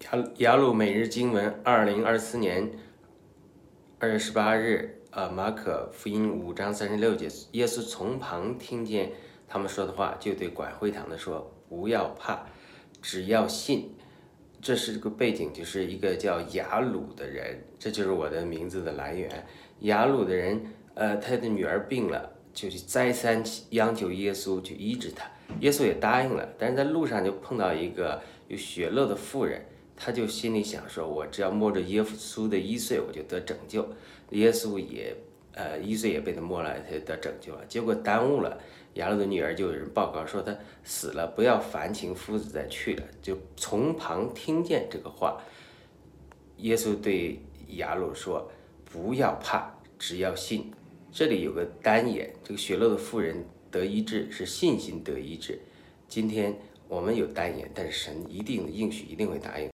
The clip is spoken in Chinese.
雅雅鲁每日经文，二零二四年二月十八日，呃，马可福音五章三十六节，耶稣从旁听见他们说的话，就对管会堂的说：“不要怕，只要信。”这是这个背景，就是一个叫雅鲁的人，这就是我的名字的来源。雅鲁的人，呃，他的女儿病了，就去再三央求耶稣去医治他，耶稣也答应了。但是在路上就碰到一个有血漏的妇人，他就心里想说：“我只要摸着耶稣的衣穗，我就得拯救。”耶稣也，呃，衣穗也被他摸了，他就得拯救了。结果耽误了。雅鲁的女儿就有人报告说他死了，不要烦请夫子再去了。就从旁听见这个话，耶稣对雅鲁说：“不要怕，只要信。”这里有个单眼，这个血漏的妇人得医治是信心得医治。今天我们有单眼，但是神一定应许，一定会答应。